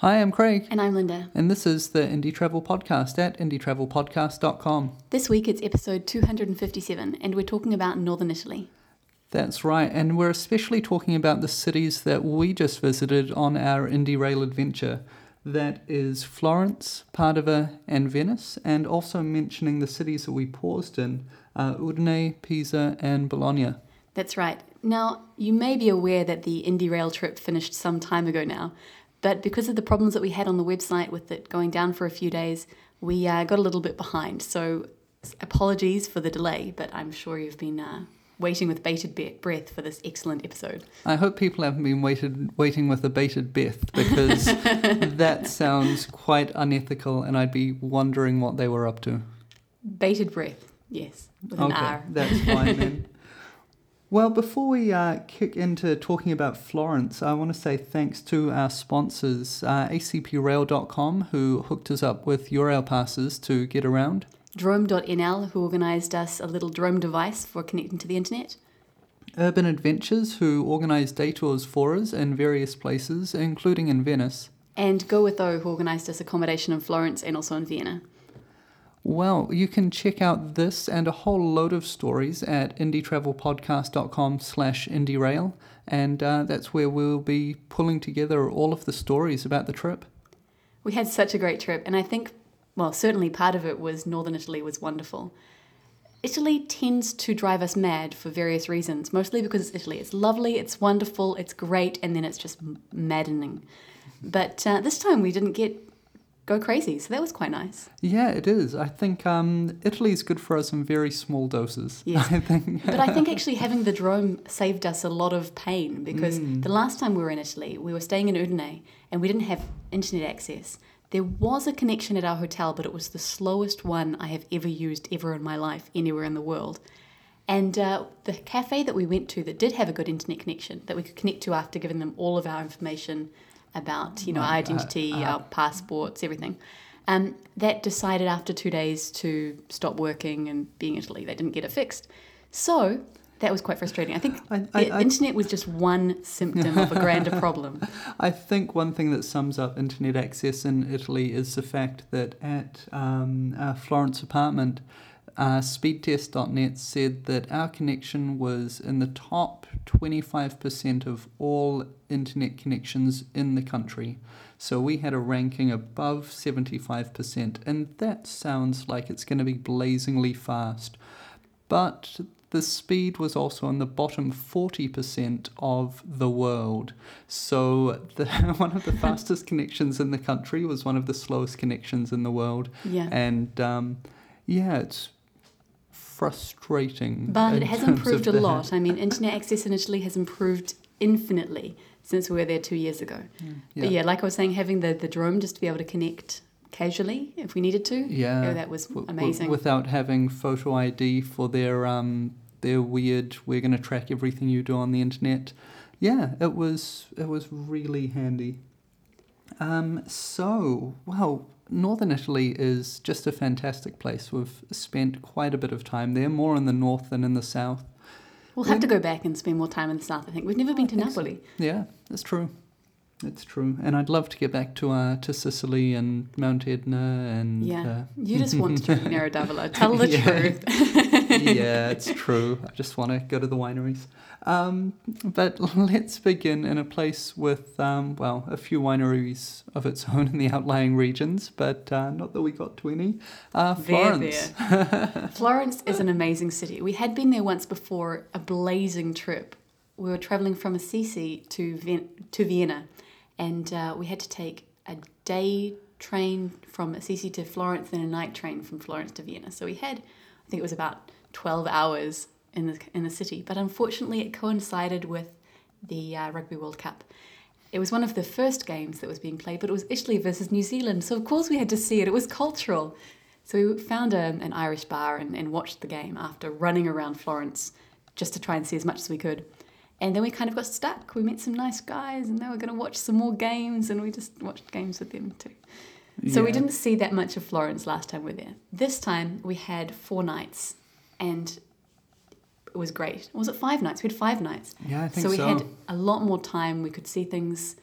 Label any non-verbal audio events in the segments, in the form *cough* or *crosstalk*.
Hi, I'm Craig. And I'm Linda. And this is the Indie Travel Podcast at indietravelpodcast.com. This week it's episode 257, and we're talking about Northern Italy. That's right, and we're especially talking about the cities that we just visited on our Indie Rail adventure. That is Florence, Padova, and Venice, and also mentioning the cities that we paused in uh, Udine, Pisa, and Bologna. That's right. Now, you may be aware that the Indie Rail trip finished some time ago now, but because of the problems that we had on the website with it going down for a few days, we uh, got a little bit behind. So apologies for the delay, but I'm sure you've been uh, waiting with bated breath for this excellent episode. I hope people haven't been waited, waiting with a bated breath because *laughs* that sounds quite unethical and I'd be wondering what they were up to. Bated breath, yes, with an okay, R. That's fine then. *laughs* Well, before we uh, kick into talking about Florence, I want to say thanks to our sponsors, uh, acprail.com, who hooked us up with Eurail passes to get around. Drome.nl, who organised us a little drone device for connecting to the internet. Urban Adventures, who organised day tours for us in various places, including in Venice. And Go With O, who organised us accommodation in Florence and also in Vienna. Well, you can check out this and a whole load of stories at indietravelpodcast.com slash indierail, and uh, that's where we'll be pulling together all of the stories about the trip. We had such a great trip, and I think, well, certainly part of it was Northern Italy was wonderful. Italy tends to drive us mad for various reasons, mostly because it's Italy. It's lovely, it's wonderful, it's great, and then it's just maddening. But uh, this time we didn't get go crazy. So that was quite nice. Yeah, it is. I think um, Italy is good for us in very small doses. *laughs* Yes. I think. but I think actually having the drone saved us a lot of pain because mm. the last time we were in Italy, we were staying in Udine and we didn't have internet access. There was a connection at our hotel, but it was the slowest one I have ever used ever in my life anywhere in the world. And uh, the cafe that we went to that did have a good internet connection that we could connect to after giving them all of our information about you know our identity, uh, uh, our passports, everything. Um, that decided after two days to stop working and being in Italy. They didn't get it fixed, so that was quite frustrating. I think I, I, the I, internet was just one symptom of a grander *laughs* problem. I think one thing that sums up internet access in Italy is the fact that at um, our Florence apartment uh, speedtest.net said that our connection was in the top 25% of all internet connections in the country. So we had a ranking above 75%, and that sounds like it's going to be blazingly fast. But the speed was also in the bottom 40% of the world. So the, *laughs* one of the *laughs* fastest connections in the country was one of the slowest connections in the world. Yeah. And um, yeah, it's frustrating. But it has improved a lot. I mean, *laughs* internet access in Italy has improved infinitely since we were there two years ago. Yeah. But yeah, like I was saying, having the, the drone just to be able to connect casually if we needed to. Yeah, oh, that was amazing. W- without having photo ID for their um their weird. We're going to track everything you do on the internet. Yeah, it was it was really handy. Um, so well, Northern Italy is just a fantastic place. We've spent quite a bit of time there, more in the north than in the south. We'll have to go back and spend more time in the south, I think. We've never been to Napoli. So. Yeah, that's true. It's true, and I'd love to get back to uh, to Sicily and Mount Etna and. Yeah, uh, you just want to drink Nero d'Avola. Tell the truth. *laughs* *laughs* yeah, it's true. I just want to go to the wineries. Um, but *laughs* let's begin in a place with, um, well, a few wineries of its own in the outlying regions, but uh, not that we got to any. Uh, Florence. There, there. *laughs* Florence is an amazing city. We had been there once before, a blazing trip. We were traveling from Assisi to, Vien- to Vienna and uh, we had to take a day train from Assisi to Florence, then a night train from Florence to Vienna. So we had, I think it was about 12 hours in the, in the city, but unfortunately it coincided with the uh, Rugby World Cup. It was one of the first games that was being played, but it was Italy versus New Zealand, so of course we had to see it. It was cultural. So we found a, an Irish bar and, and watched the game after running around Florence just to try and see as much as we could. And then we kind of got stuck. We met some nice guys and they were going to watch some more games and we just watched games with them too. So yeah. we didn't see that much of Florence last time we were there. This time we had four nights and it was great. Was it five nights? We had five nights. Yeah, I think so. So we had a lot more time. We could see things,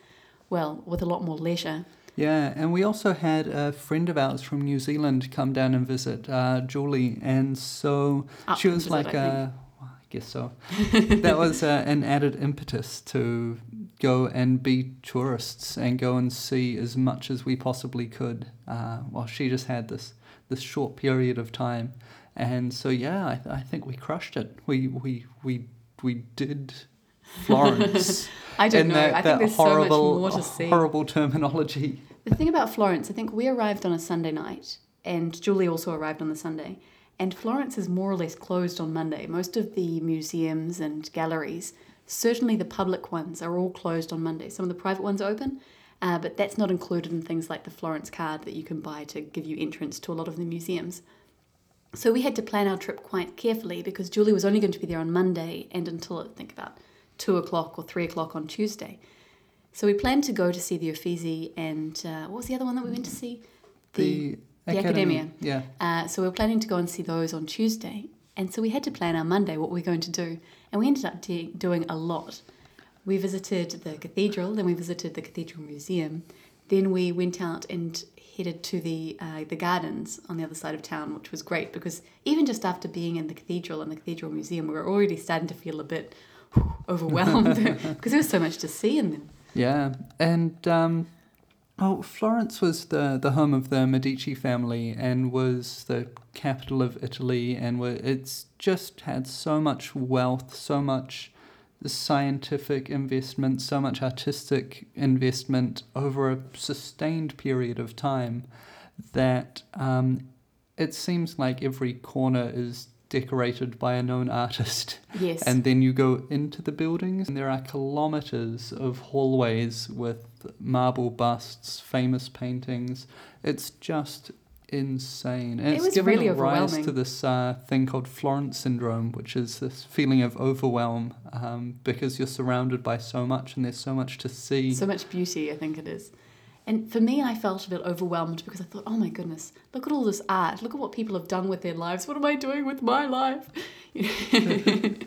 well, with a lot more leisure. Yeah, and we also had a friend of ours from New Zealand come down and visit, uh, Julie, and so Up she was visit, like I a, well, I guess so. that was uh, an added impetus to go and be tourists and go and see as much as we possibly could. Uh, while she just had this this short period of time, and so yeah, I, th- I think we crushed it. We we we we did Florence. *laughs* I don't know. That, I that think there's horrible, so much more to see. horrible terminology. The thing about Florence, I think we arrived on a Sunday night, and Julie also arrived on the Sunday. And Florence is more or less closed on Monday. Most of the museums and galleries, certainly the public ones, are all closed on Monday. Some of the private ones are open, uh, but that's not included in things like the Florence card that you can buy to give you entrance to a lot of the museums. So we had to plan our trip quite carefully because Julie was only going to be there on Monday and until I think about two o'clock or three o'clock on Tuesday. So we planned to go to see the Uffizi and uh, what was the other one that we went to see? The, the academy, Accademia. Yeah. Uh, so we were planning to go and see those on Tuesday. And so we had to plan our Monday what we were going to do. And we ended up de- doing a lot. We visited the cathedral, then we visited the Cathedral Museum. Then we went out and headed to the uh, the gardens on the other side of town, which was great because even just after being in the cathedral and the cathedral museum, we were already starting to feel a bit whew, overwhelmed *laughs* *laughs* because there was so much to see in them. Yeah, and um, oh, Florence was the the home of the Medici family and was the capital of Italy, and it's just had so much wealth, so much scientific investment, so much artistic investment over a sustained period of time that um, it seems like every corner is decorated by a known artist. Yes. And then you go into the buildings, and there are kilometers of hallways with marble busts, famous paintings. It's just insane. And It it's was given really rise to this uh, thing called Florence syndrome, which is this feeling of overwhelm um, because you're surrounded by so much and there's so much to see. So much beauty, I think it is. And for me, I felt a bit overwhelmed because I thought, oh my goodness, look at all this art. Look at what people have done with their lives. What am I doing with my life? *laughs*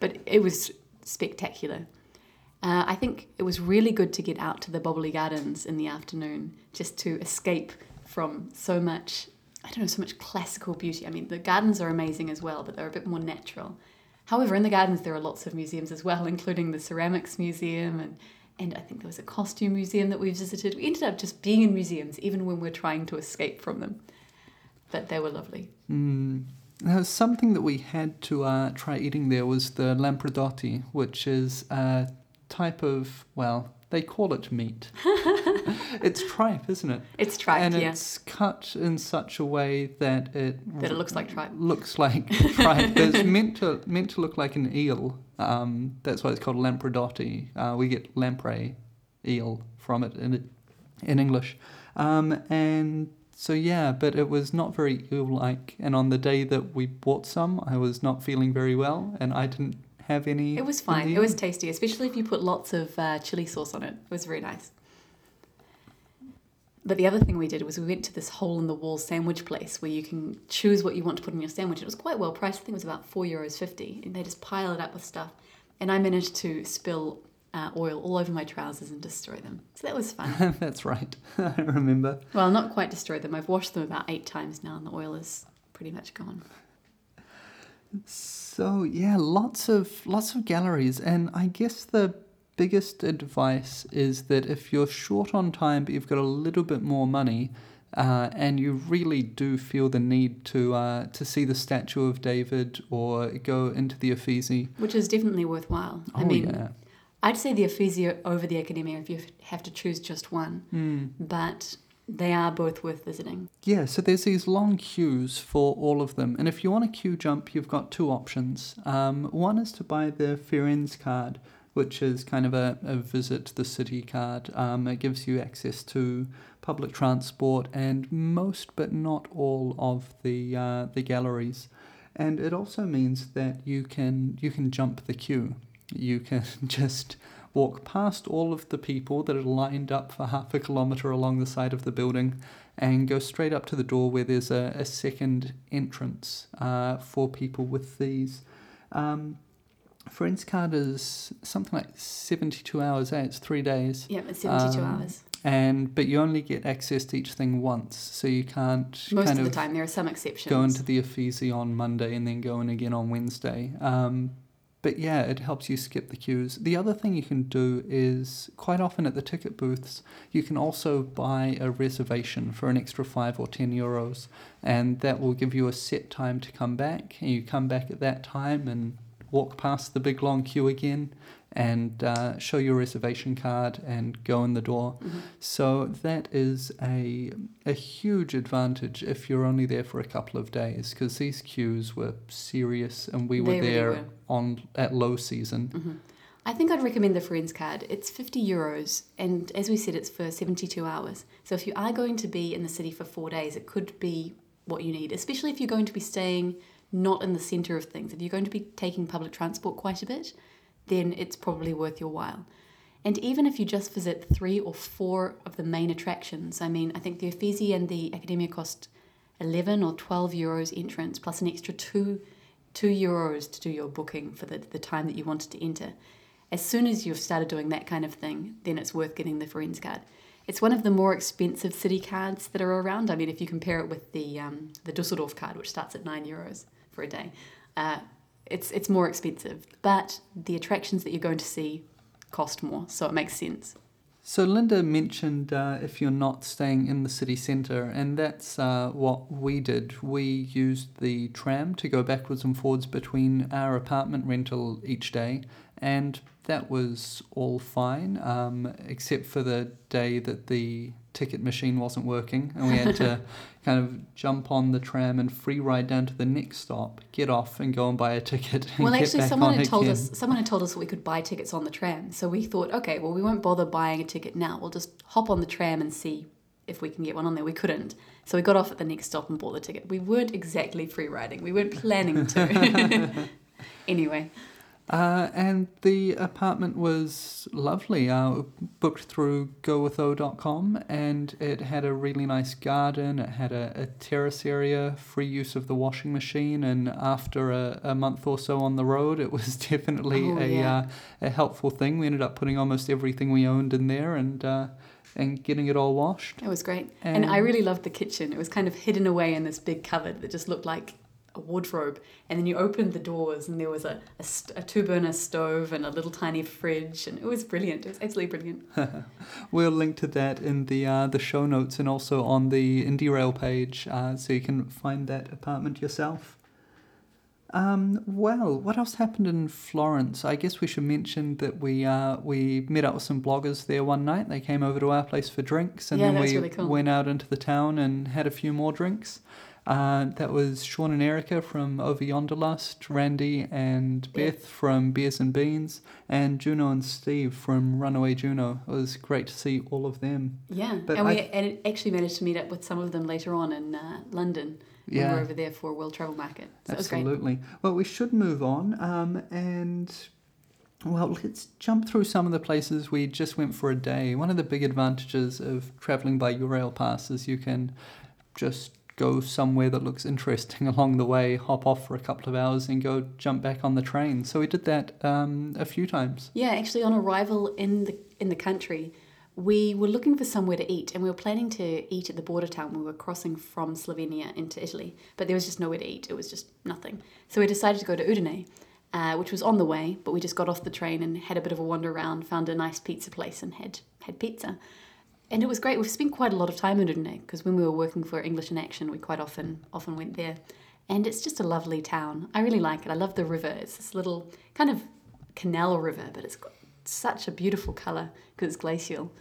but it was spectacular. Uh, I think it was really good to get out to the Boboli Gardens in the afternoon just to escape from so much, I don't know, so much classical beauty. I mean, the gardens are amazing as well, but they're a bit more natural. However, in the gardens, there are lots of museums as well, *laughs* including the Ceramics Museum and and I think there was a costume museum that we visited. We ended up just being in museums even when we're trying to escape from them. But they were lovely. Mm. Now, something that we had to uh, try eating there was the lampredotti, which is a type of, well, they call it meat. *laughs* it's tripe, isn't it? It's tripe, and yeah. it's cut in such a way that it That it looks like tripe. looks like *laughs* tripe. it's meant to meant to look like an eel. Um, that's why it's called lampredotti. Uh, we get lamprey eel from it in in English, um, and so yeah, but it was not very eel-like. And on the day that we bought some, I was not feeling very well, and I didn't have any. It was fine. It was tasty, especially if you put lots of uh, chili sauce on it. It was very nice. But the other thing we did was we went to this hole in the wall sandwich place where you can choose what you want to put in your sandwich. It was quite well priced. I think it was about four euros fifty, and they just pile it up with stuff. And I managed to spill uh, oil all over my trousers and destroy them. So that was fun. *laughs* That's right. *laughs* I remember. well, not quite destroy them. I've washed them about eight times now, and the oil is pretty much gone. So yeah, lots of lots of galleries, and I guess the biggest advice is that if you're short on time but you've got a little bit more money, uh, and you really do feel the need to uh, to see the statue of David or go into the Uffizi. Which is definitely worthwhile. Oh I mean, yeah, I'd say the Uffizi over the Accademia if you have to choose just one, Hmm. but they are both worth visiting. yeah. So there's these long queues for all of them, and if you want a queue jump, you've got two options. Um, one is to buy the Firenze card, which is kind of a, a visit the city card. Um, it gives you access to public transport and most but not all of the uh, the galleries, and it also means that you can you can jump the queue. You can *laughs* just walk past all of the people that are lined up for half a kilometre along the side of the building and go straight up to the door where there's a, a second entrance uh, for people with these. Um, Firenze card is something like 72 hours, eh? It's three days. Yeah, it's 72 Um, hours. and but you only get access to each thing once, so you can't Most of of the time, there are some exceptions. go into the Uffizi on Monday and then go in again on Wednesday. Um, but yeah, it helps you skip the queues. The other thing you can do is quite often at the ticket booths, you can also buy a reservation for an extra five or ten euros, and that will give you a set time to come back. And you come back at that time and walk past the big long queue again and uh, show your reservation card and go in the door. Mhm. So that is a a huge advantage if you're only there for a couple of days because these queues were serious and we were They really there were. on at low season. Mhm. I think I'd recommend the Firenze card. It's 50 euros, and as we said, it's for 72 hours. So if you are going to be in the city for four days, it could be what you need, especially if you're going to be staying not in the centre of things. If you're going to be taking public transport quite a bit, then it's probably worth your while. And even if you just visit three or four of the main attractions, I mean, I think the Uffizi and the Accademia cost 11 or 12 euros entrance, plus an extra two, two euros to do your booking for the, the time that you wanted to enter. As soon as you've started doing that kind of thing, then it's worth getting the Firenze card. It's one of the more expensive city cards that are around. I mean, if you compare it with the um, the Dusseldorf card, which starts at nine euros for a day, uh, it's it's more expensive. But the attractions that you're going to see cost more, so it makes sense. So Linda mentioned uh, if you're not staying in the city centre, and that's uh, what we did. We used the tram to go backwards and forwards between our apartment rental each day, and that was all fine, um, except for the day that the ticket machine wasn't working, and we had to *laughs* kind of jump on the tram and free ride down to the next stop, get off, and go and buy a ticket. Well, actually, someone on had told again. us someone had told us that we could buy tickets on the tram. So we thought, okay, well, we won't bother buying a ticket now. We'll just hop on the tram and see if we can get one on there. We couldn't, so we got off at the next stop and bought the ticket. We weren't exactly free riding. We weren't planning to. *laughs* *laughs* anyway, Uh, and the apartment was lovely. Uh, booked through gowitho.com and it had a really nice garden. It had a, a terrace area, free use of the washing machine. And after a, a month or so on the road, it was *laughs* definitely Oh, a, yeah. uh, a helpful thing. We ended up putting almost everything we owned in there and, uh, and getting it all washed. it was great, and, I really loved the kitchen. It was kind of hidden away in this big cupboard that just looked like a wardrobe. And then you opened the doors, and there was a, a, st- a two burner stove and a little tiny fridge, and it was brilliant. It was absolutely brilliant. *laughs* We'll link to that in the uh, the show notes and also on the Indie Rail page, uh, so you can find that apartment yourself. Um, well, what else happened in Florence? I guess we should mention that we uh, we met up with some bloggers there one night. They came over to our place for drinks, and Yeah, then we really cool. went out into the town and had a few more drinks. Uh, that was Sean and Erica from Over Yonder Yonderlust, Randy and Beth from Beers and Beans, and Juno and Steve from Runaway Juno. It was great to see all of them. Yeah, But and we and actually managed to meet up with some of them later on in uh, London. when We were over there for World Travel Market. So it was great. Absolutely. Well, we should move on. Um, and well, let's jump through some of the places we just went for a day. One of the big advantages of traveling by Eurail Pass is you can just go somewhere that looks interesting *laughs* along the way, hop off for a couple of hours, and go jump back on the train. So we did that um, a few times. Yeah, actually, on arrival in the in the country, we were looking for somewhere to eat, and we were planning to eat at the border town. We were crossing from Slovenia into Italy, but there was just nowhere to eat. It was just nothing. So we decided to go to Udine, uh, which was on the way, but we just got off the train and had a bit of a wander around, found a nice pizza place, and had had pizza. And it was great. We've spent quite a lot of time in Udine because when we were working for English in Action, we quite often often went there. And it's just a lovely town. I really like it. I love the river. It's this little kind of canal river, but it's got such a beautiful colour because it's glacial.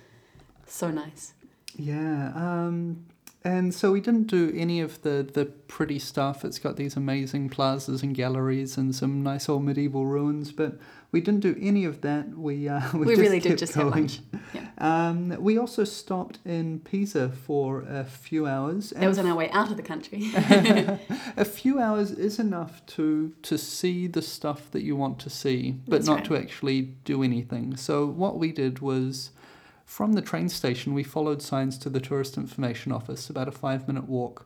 So nice. Yeah. Um, and so we didn't do any of the, the pretty stuff. It's got these amazing plazas and galleries and some nice old medieval ruins, but we didn't do any of that. We uh, *laughs* we, We, just really did just have going. lunch. Yeah. Um, we also stopped in Pisa for a few hours. That was on our way out of the country. *laughs* *laughs* a few hours is enough to to see the stuff that you want to see, but That's not right. to actually do anything. So what we did was, from the train station, we followed signs to the tourist information office, about a five minute walk.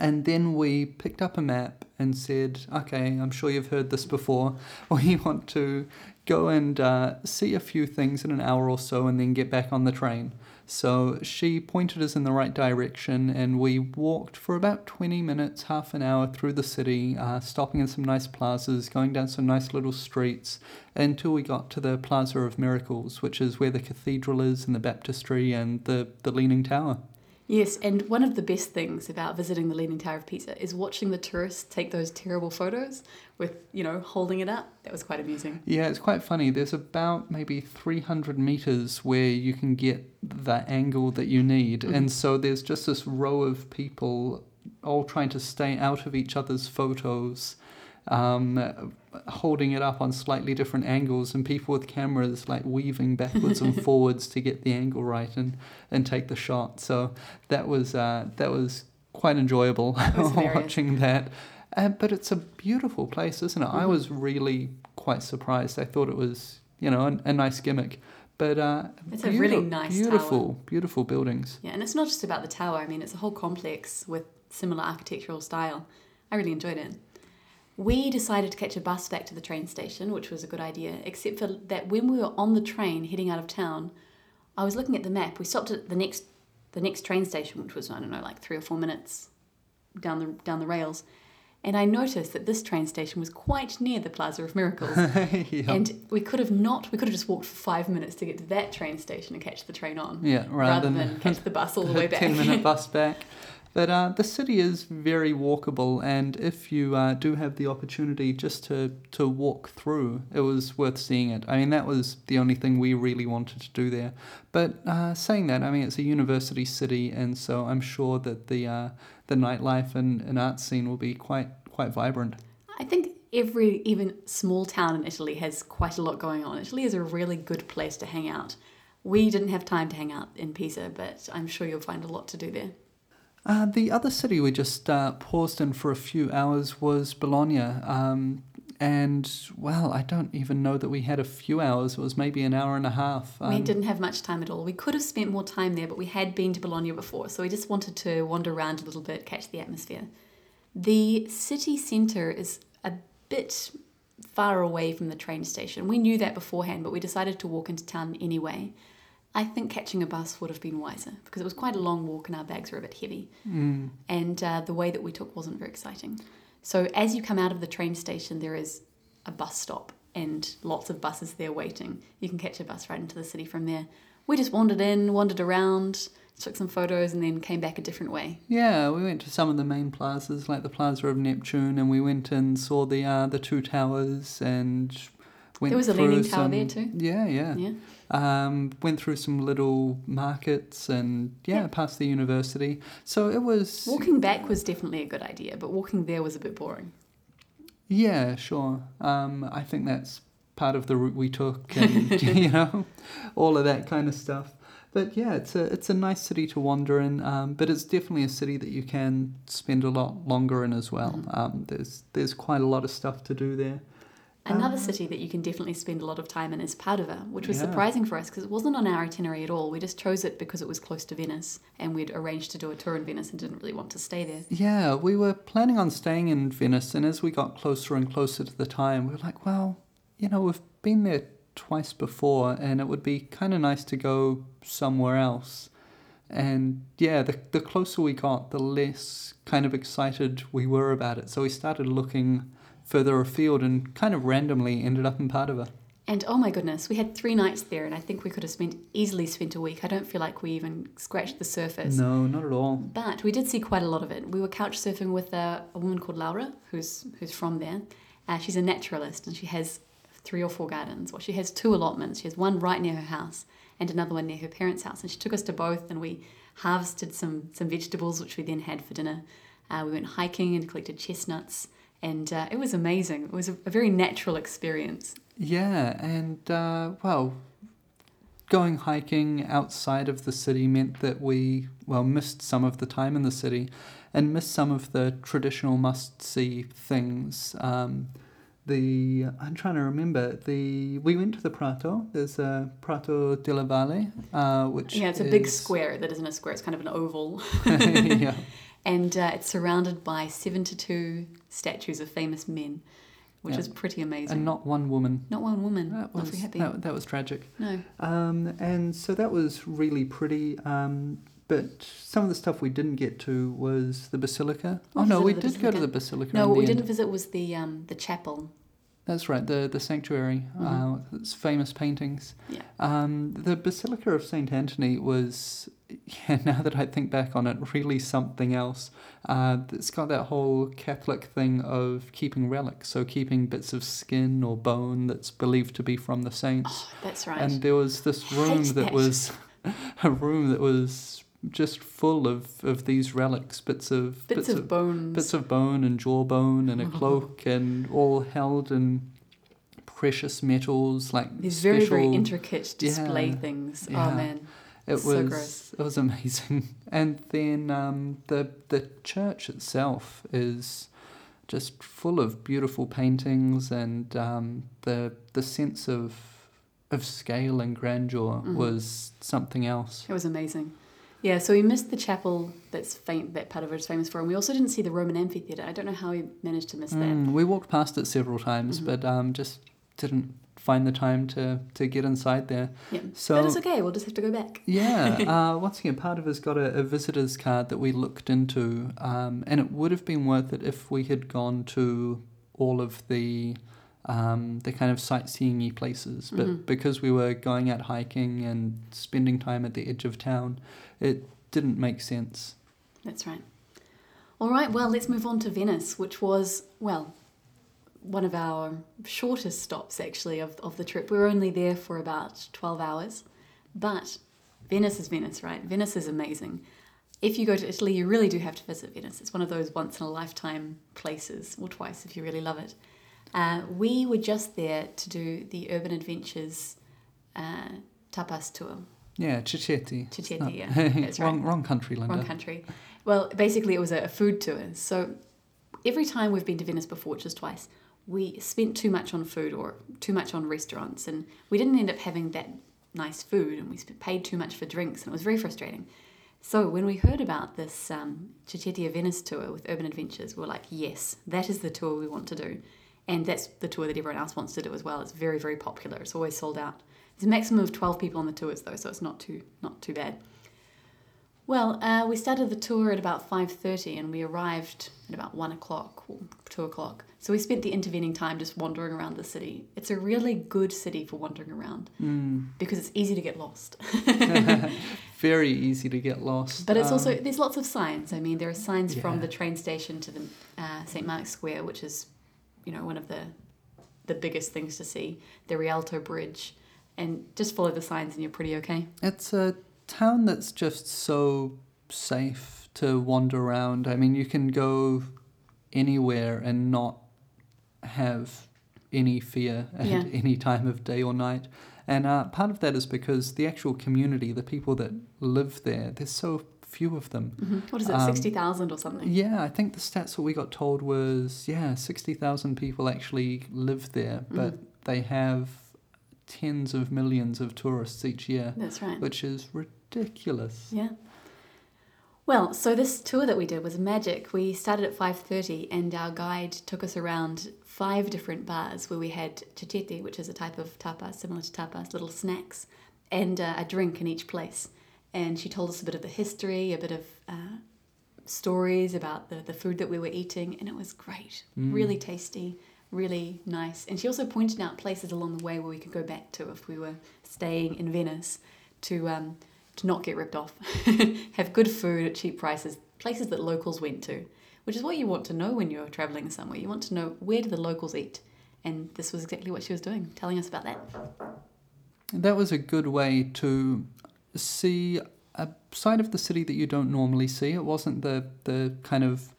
And then we picked up a map and said, okay, I'm sure you've heard this before. *laughs* We want to go and uh, see a few things in an hour or so and then get back on the train. So she pointed us in the right direction, and we walked for about 20 minutes, half an hour through the city, uh, stopping in some nice plazas, going down some nice little streets, until we got to the Plaza of Miracles, which is where the cathedral is, and the baptistry, and the, the Leaning Tower. Yes, and one of the best things about visiting the Leaning Tower of Pisa is watching the tourists take those terrible photos with, you know, holding it up. That was quite amusing. Yeah, it's quite funny. There's about maybe 300 meters where you can get the angle that you need. Mhm. And so there's just this row of people all trying to stay out of each other's photos, um, holding it up on slightly different angles, and people with cameras like weaving backwards and *laughs* forwards to get the angle right and, and take the shot. So that was uh, that was quite enjoyable was *laughs* watching that. Uh, but it's a beautiful place, isn't it? I Mhm. was really quite surprised. I thought it was, you know, a, a nice gimmick. But uh, It's a really nice beautiful, beautiful buildings. Yeah, and it's not just about the tower. I mean, it's a whole complex with similar architectural style. I really enjoyed it. We decided to catch a bus back to the train station, which was a good idea, except for that when we were on the train heading out of town, I was looking at the map. We stopped at the next the next train station, which was I don't know, like 3 or 4 minutes down the down the rails. And I noticed that this train station was quite near the Plaza of Miracles. *laughs* yeah. And we could have not, we could have just walked for five minutes to get to that train station and catch the train on, yeah, rather rather than catch the bus all the *laughs* way back. 10 minute bus back. *laughs* But uh, the city is very walkable, and if you uh, do have the opportunity just to, to walk through, it was worth seeing it. I mean, that was the only thing we really wanted to do there. But uh, saying that, I mean, it's a university city, and so I'm sure that the uh, the nightlife and, and art scene will be quite quite vibrant. I think every, even small town in Italy has quite a lot going on. Italy is a really good place to hang out. We didn't have time to hang out in Pisa, but I'm sure you'll find a lot to do there. Uh, the other city we just uh, paused in for a few hours was Bologna. Um, and, well, I don't even know that we had a few hours. It was maybe an hour and a half. we Um, didn't have much time at all. We could have spent more time there, but we had been to Bologna before, so we just wanted to wander around a little bit, catch the atmosphere. The city centre is a bit far away from the train station. We knew that beforehand, but we decided to walk into town anyway. I think catching a bus would have been wiser because it was quite a long walk and our bags were a bit heavy. mm, and uh, the way that we took wasn't very exciting. So as you come out of the train station, there is a bus stop and lots of buses there waiting. You can catch a bus right into the city from there. We just wandered in, wandered around, took some photos, and then came back a different way. yeah, we went to some of the main plazas, like the Plaza of Neptune, and we went and saw the uh, the two towers and went There was a leaning tower some- there too. Yeah, yeah. Yeah. Um, went through some little markets and yeah, Yeah. past the university. So it was Walking back was definitely a good idea, but walking there was a bit boring. Yeah, sure. Um, I think that's part of the route we took, and *laughs* you know, all of that kind of stuff. But yeah, it's a it's a nice city to wander in. Um, but it's definitely a city that you can spend a lot longer in as well. Mhm. Um, there's there's quite a lot of stuff to do there. Another Um, city that you can definitely spend a lot of time in is Padova, which was Yeah. surprising for us because it wasn't on our itinerary at all. We just chose it because it was close to Venice and we'd arranged to do a tour in Venice and didn't really want to stay there. Yeah, we were planning on staying in Venice, and as we got closer and closer to the time, we were like, well, you know, we've been there twice before, and it would be kind of nice to go somewhere else. And yeah, the, the closer we got, the less kind of excited we were about it. So we started looking further afield and kind of randomly ended up in Padova. And oh my goodness, we had three nights there, and I think we could have spent easily spent a week. I don't feel like we even scratched the surface. No, not at all. But we did see quite a lot of it. We were couch surfing with a, a woman called Laura, who's who's from there. Uh, she's a naturalist, and she has three or four gardens. Well, she has two allotments. She has one right near her house, and another one near her parents' house. And she took us to both, and we harvested some some vegetables, which we then had for dinner. Uh, we went hiking and collected chestnuts, and uh, it was amazing. It was a, a very natural experience. Yeah, and uh, well, going hiking outside of the city meant that we, well, missed some of the time in the city and missed some of the traditional must see things. Um, the I'm trying to remember the we went to the Prato. There's a Prato della Valle, uh, which Yeah, it's a big square that isn't a square, it's kind of an oval. *laughs* yeah, *laughs* and uh, it's surrounded by 72 statues of famous men. which Yeah. is pretty amazing. and not one woman. Not one woman. That was happy. that, that was tragic. No. Um, and so that was really pretty. Um, but some of the stuff we didn't get to was the basilica. We oh no, we did the go to the basilica. No, what we end. didn't visit was the um, the chapel. That's right, the the sanctuary. Mhm. Uh, its famous paintings. Yeah. Um, the Basilica of Saint Anthony was, yeah. *laughs* Now that I think back on it, really something else. Uh, it's got that whole Catholic thing of keeping relics, so keeping bits of skin or bone that's believed to be from the saints. Oh, that's right. And there was this room that that. was *laughs* a room that was just full of, of these relics, bits of bits, of, bones. bits of bone and jawbone and a *laughs* cloak and all held in precious metals like These special very very intricate display Yeah. thing. Yeah. Oh man. it so was gross. it was amazing *laughs* and then um, the the church itself is just full of beautiful paintings and um, the the sense of of scale and grandeur Mhm. was something else It was amazing. Yeah, so we missed the chapel that's fam- that part of it is famous for, and we also didn't see the Roman amphitheater. I don't know how we managed to miss that. Mm, we walked past it several times, Mhm. but um, just didn't find the time to, to get inside there. Yeah, So but it's okay. We'll just have to go back. yeah, *laughs* uh, once again, part of us got a, a visitor's card that we looked into, um, and it would have been worth it if we had gone to all of the um, the kind of sightseeing places. But Mhm. because we were going out hiking and spending time at the edge of town, it didn't make sense. That's right. All right, well, let's move on to Venice, which was, well, one of our shortest stops actually of, of the trip. We were only there for about 12 hours, but Venice is Venice, right? Venice is amazing. If you go to Italy, you really do have to visit Venice. It's one of those once in a lifetime places, or twice if you really love it. Uh, we were just there to do the Urban Adventures uh, tapas tour. Yeah, Cicchetti. Cicchetti, Not- yeah, that's *laughs* wrong, right. wrong country, Linda. Wrong country. Well, basically, it was a, food tour. So every time we've been to Venice before, which is twice, we spent too much on food or too much on restaurants, and we didn't end up having that nice food, and we paid too much for drinks, and it was very frustrating. So when we heard about this um, Venice tour with Urban Adventures, we were like, yes, that is the tour we want to do. And that's the tour that everyone else wants to do as well. It's very, very popular. It's always sold out. There's a maximum of 12 people on the tours though, so it's not too not too bad. Well, uh, we started the tour at about 5.30 and we arrived at about 1 o'clock or 2 o'clock. So we spent the intervening time just wandering around the city. It's a really good city for wandering around Mm, because it's easy to get lost. *laughs* *laughs* very easy to get lost. But it's also, Um, there's lots of signs. I mean, there are signs from the train station to the uh, St. Mark's Square, which is, you know, one of the, the biggest things to see. The Rialto Bridge. And just follow the signs and you're pretty okay. It's a town that's just so safe to wander around. I mean, you can go anywhere and not have any fear at Yeah. *laughs* any time of day or night. And uh, part of that is because the actual community, the people that live there, they're so few of them. hmm What is it, Um, 60,000 or something? Yeah, I think the stats that we got told was yeah, sixty thousand people actually live there, but Mhm. they have tens of millions of tourists each year, That's right. which is ridiculous. Yeah. Well, so this tour that we did was magic. We started at 5:30 and our guide took us around five different bars where we had cicchetti, which is a type of tapas similar to tapas, little snacks, and uh, a drink in each place. And she told us a bit of the history, a bit of uh, stories about the, the food that we were eating, and it was great. Mm. Really tasty, really nice. And she also pointed out places along the way where we could go back to if we were staying in Venice to um, to not get ripped off, *laughs* have good food at cheap prices, places that locals went to, which is what you want to know when you're traveling somewhere. You want to know where do the locals eat, and this was exactly what she was doing, telling us about that. That was a good way to see a side of the city that you don't normally see. It wasn't the the kind of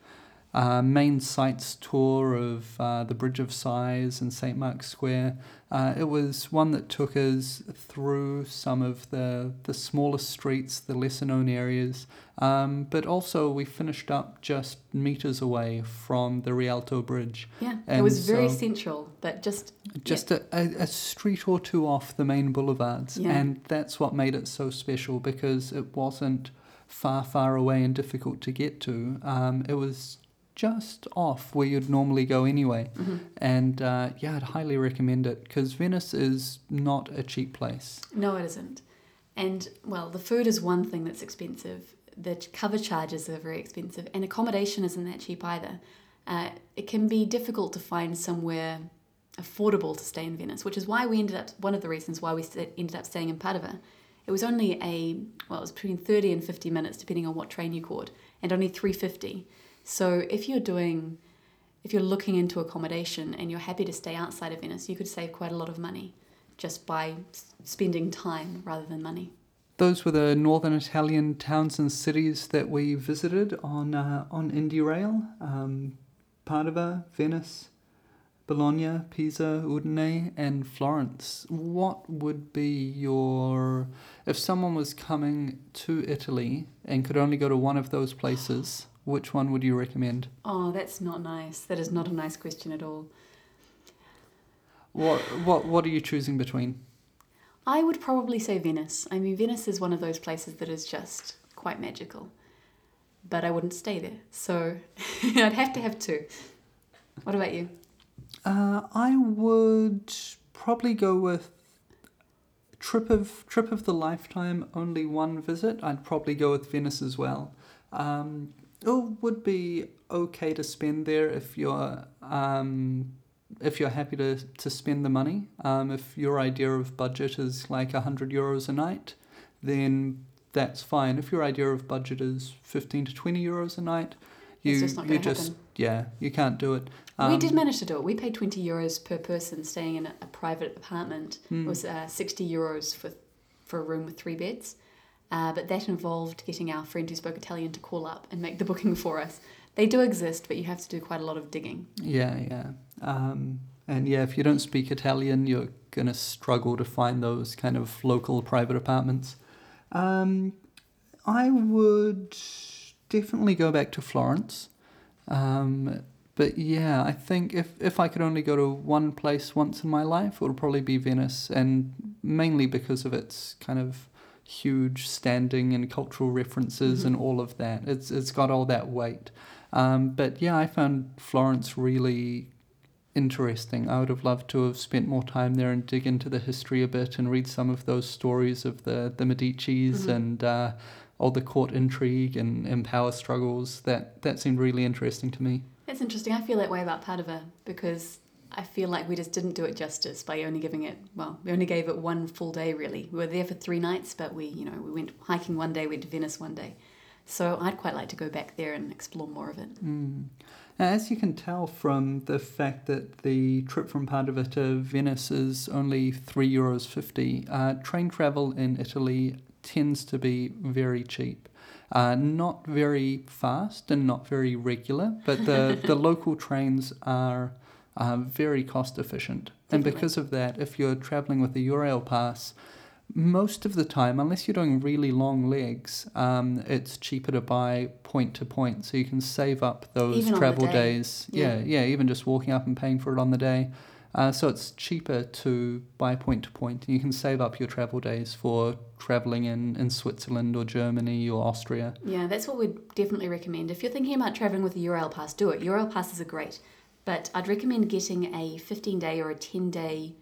uh, main sights tour of uh, the Bridge of Sighs and St Mark's Square. Uh, it was one that took us through some of the the smaller streets, the lesser known areas. Um, but also we finished up just meters away from the Rialto Bridge, Yeah, it And was very so- central, but just just a, a, a street or two off the main boulevards. Yeah. And that's what made it so special because it wasn't far, far away and difficult to get to. Um, it was just off where you'd normally go anyway. hmm And uh, yeah, I'd highly recommend it because Venice is not a cheap place. No, it isn't. And well, the food is one thing that's expensive. The cover charges are very expensive, and accommodation isn't that cheap either. Uh, it can be difficult to find somewhere affordable to stay in Venice, which is why we ended up. One of the reasons why we ended up staying in Padova. It was only a well, it was between thirty and fifty minutes, depending on what train you caught, and only three fifty. So if you're doing, if you're looking into accommodation and you're happy to stay outside of Venice, you could save quite a lot of money just by spending time rather than money. Those were the northern Italian towns and cities that we visited on uh, on Indie Rail. Um, Padova, Venice, Bologna, Pisa, Udine, and Florence. What would be your if someone was coming to Italy and could only go to one of those places? Which one would you recommend? Oh, that's not nice. That is not a nice question at all. What what what are you choosing between? I would probably say Venice. I mean, Venice is one of those places that is just quite magical. But I wouldn't stay there. So *laughs* I'd have to have two. What about you? Uh, I would probably go with trip of trip of the lifetime, only one visit. I'd probably go with Venice as well. Um, it would be okay to spend there if you're um, if you're happy to, to spend the money. Um, if your idea of budget is like hundred euros a night, then that's fine. If your idea of budget is fifteen to twenty euros a night, you just not you just happen. yeah you can't do it. we Um, did manage to do it. We paid 20 euros per person staying in a, a private apartment. hmm. It was uh, 60 euros for, for a room with three beds. Uh, but that involved getting our friend who spoke Italian to call up and make the booking for us. They do exist, but you have to do quite a lot of digging. Yeah, yeah. Um, and yeah, if you don't speak Italian, you're going to struggle to find those kind of local private apartments. Um, I would definitely go back to Florence. Um, but yeah, I think if, if I could only go to one place once in my life, it would probably be Venice, and mainly because of its kind of huge standing and cultural references Mhm. and all of that. It's it's got all that weight. Um, but yeah, I found Florence really interesting. I would have loved to have spent more time there and dig into the history a bit and read some of those stories of the the Medici's Mhm. and uh, all the court intrigue and, and power struggles. That that seemed really interesting to me. It's interesting. I feel that way about Padova because I feel like we just didn't do it justice by only giving it, well, we only gave it one full day really. We were there for three nights, but we, you know, we went hiking one day, went to Venice one day. So I'd quite like to go back there and explore more of it. Mm. Now, As you can tell from the fact that the trip from Padova to Venice is only three euros fifty, uh, train travel in Italy tends to be very cheap. Uh, not very fast and not very regular, but the, the *laughs* local trains are uh, very cost efficient. And because of that, if you're traveling with a Eurail pass, most of the time, unless you're doing really long legs, um, it's cheaper to buy point to point, so you can save up those Even travel day. days. Yeah. Yeah. yeah, even just walking up and paying for it on the day. Uh, so it's cheaper to buy point to point, and you can save up your travel days for traveling in, in Switzerland or Germany or Austria. Yeah, that's what we'd definitely recommend. If you're thinking about traveling with a Eurail pass, do it. Eurail passes are great. But I'd recommend getting a 15 day or a 10 day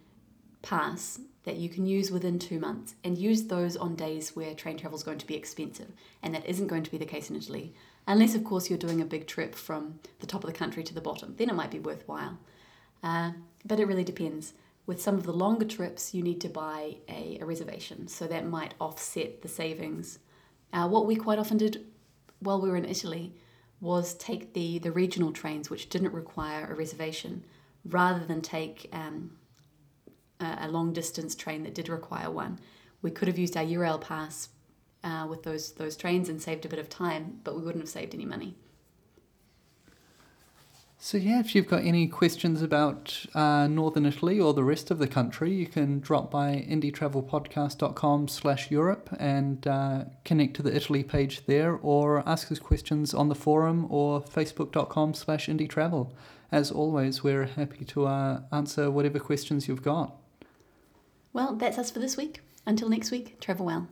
pass that you can use within two months and use those on days where train travel is going to be expensive. And that isn't going to be the case in Italy. Unless, of course, you're doing a big trip from the top of the country to the bottom. Then it might be worthwhile. Uh, but it really depends. With some of the longer trips, you need to buy a, a reservation, so that might offset the savings. Uh, what we quite often did while we were in Italy was take the, the regional trains, which didn't require a reservation, rather than take um, a, a long distance train that did require one. We could have used our Eurail pass uh, with those those trains and saved a bit of time, but we wouldn't have saved any money. So yeah, if you've got any questions about uh, Northern Italy or the rest of the country, you can drop by indietravelpodcast.com slash Europe and uh, connect to the Italy page there or ask us questions on the forum or facebook.com slash indietravel. As always, we're happy to uh, answer whatever questions you've got. Well, that's us for this week. Until next week, travel well.